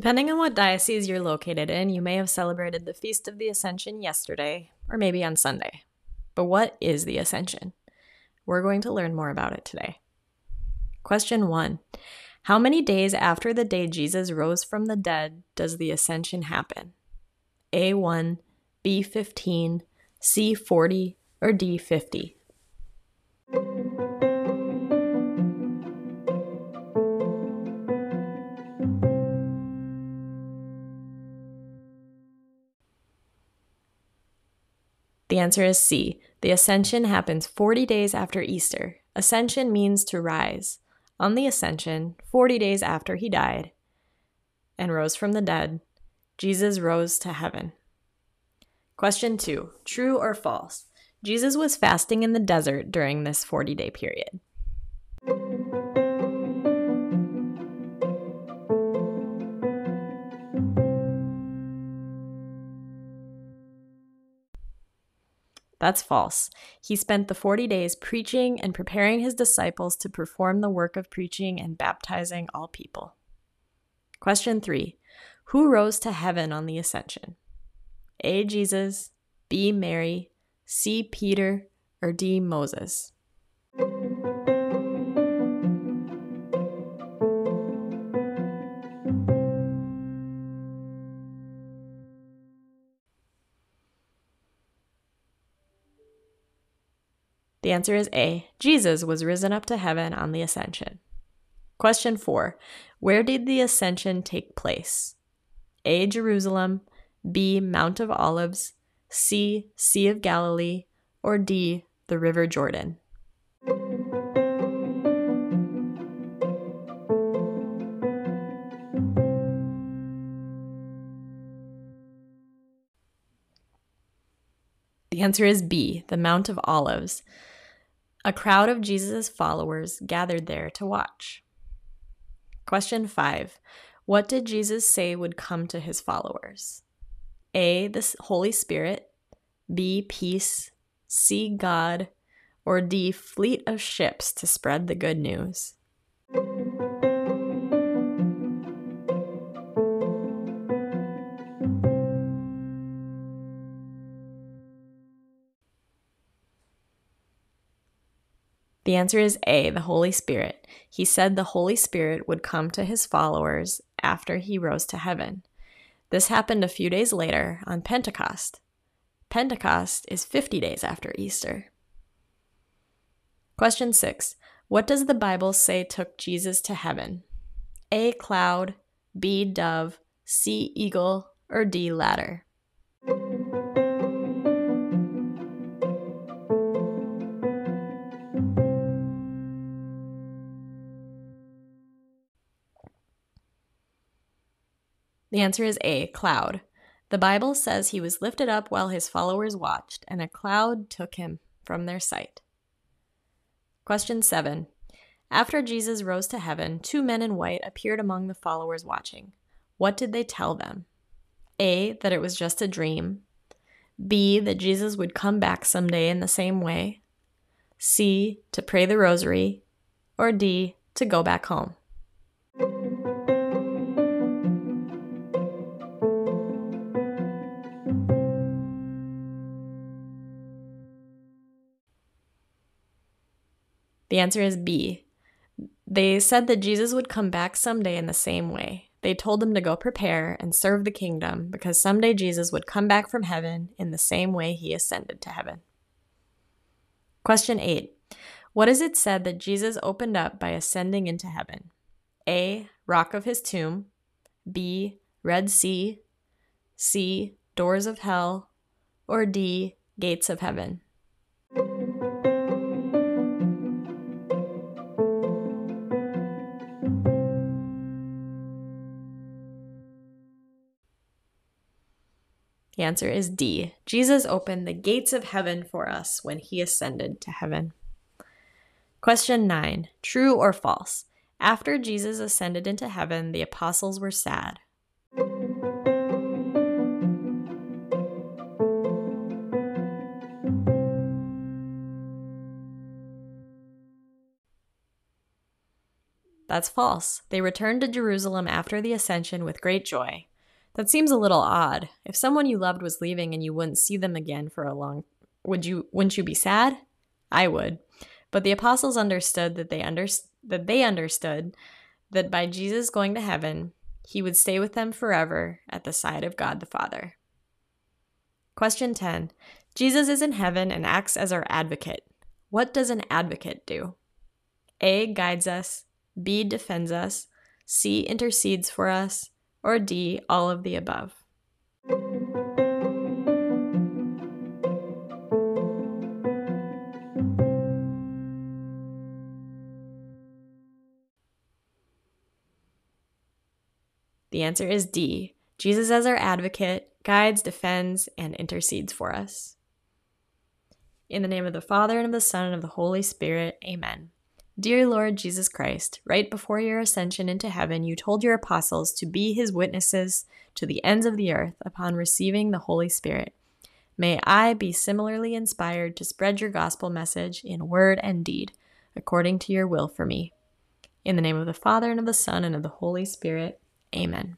Depending on what diocese you're located in, you may have celebrated the Feast of the Ascension yesterday, or maybe on Sunday. But what is the Ascension? We're going to learn more about it today. Question 1 How many days after the day Jesus rose from the dead does the Ascension happen? A1, B15, C40, or D50? The answer is C. The ascension happens 40 days after Easter. Ascension means to rise. On the ascension, 40 days after he died and rose from the dead, Jesus rose to heaven. Question 2. True or false? Jesus was fasting in the desert during this 40 day period. That's false. He spent the 40 days preaching and preparing his disciples to perform the work of preaching and baptizing all people. Question 3 Who rose to heaven on the ascension? A. Jesus, B. Mary, C. Peter, or D. Moses? The answer is A. Jesus was risen up to heaven on the ascension. Question 4. Where did the ascension take place? A. Jerusalem, B. Mount of Olives, C. Sea of Galilee, or D. The River Jordan? The answer is B. The Mount of Olives. A crowd of Jesus' followers gathered there to watch. Question 5. What did Jesus say would come to his followers? A. The Holy Spirit, B. Peace, C. God, or D. Fleet of ships to spread the good news? The answer is A, the Holy Spirit. He said the Holy Spirit would come to his followers after he rose to heaven. This happened a few days later on Pentecost. Pentecost is 50 days after Easter. Question 6. What does the Bible say took Jesus to heaven? A. Cloud, B. Dove, C. Eagle, or D. Ladder? The answer is A, cloud. The Bible says he was lifted up while his followers watched, and a cloud took him from their sight. Question 7. After Jesus rose to heaven, two men in white appeared among the followers watching. What did they tell them? A, that it was just a dream. B, that Jesus would come back someday in the same way. C, to pray the rosary. Or D, to go back home. The answer is B. They said that Jesus would come back someday in the same way. They told him to go prepare and serve the kingdom because someday Jesus would come back from heaven in the same way he ascended to heaven. Question 8. What is it said that Jesus opened up by ascending into heaven? A. Rock of his tomb. B. Red Sea. C. Doors of hell. Or D. Gates of heaven. The answer is D. Jesus opened the gates of heaven for us when he ascended to heaven. Question 9. True or false? After Jesus ascended into heaven, the apostles were sad. That's false. They returned to Jerusalem after the ascension with great joy. That seems a little odd. If someone you loved was leaving and you wouldn't see them again for a long would you wouldn't you be sad? I would. But the apostles understood that they under, that they understood that by Jesus going to heaven, he would stay with them forever at the side of God the Father. Question 10. Jesus is in heaven and acts as our advocate. What does an advocate do? A guides us, B defends us, C intercedes for us, or D all of the above. The answer is D. Jesus as our advocate guides, defends, and intercedes for us. In the name of the Father, and of the Son, and of the Holy Spirit, amen. Dear Lord Jesus Christ, right before your ascension into heaven, you told your apostles to be his witnesses to the ends of the earth upon receiving the Holy Spirit. May I be similarly inspired to spread your gospel message in word and deed, according to your will for me. In the name of the Father, and of the Son, and of the Holy Spirit, amen.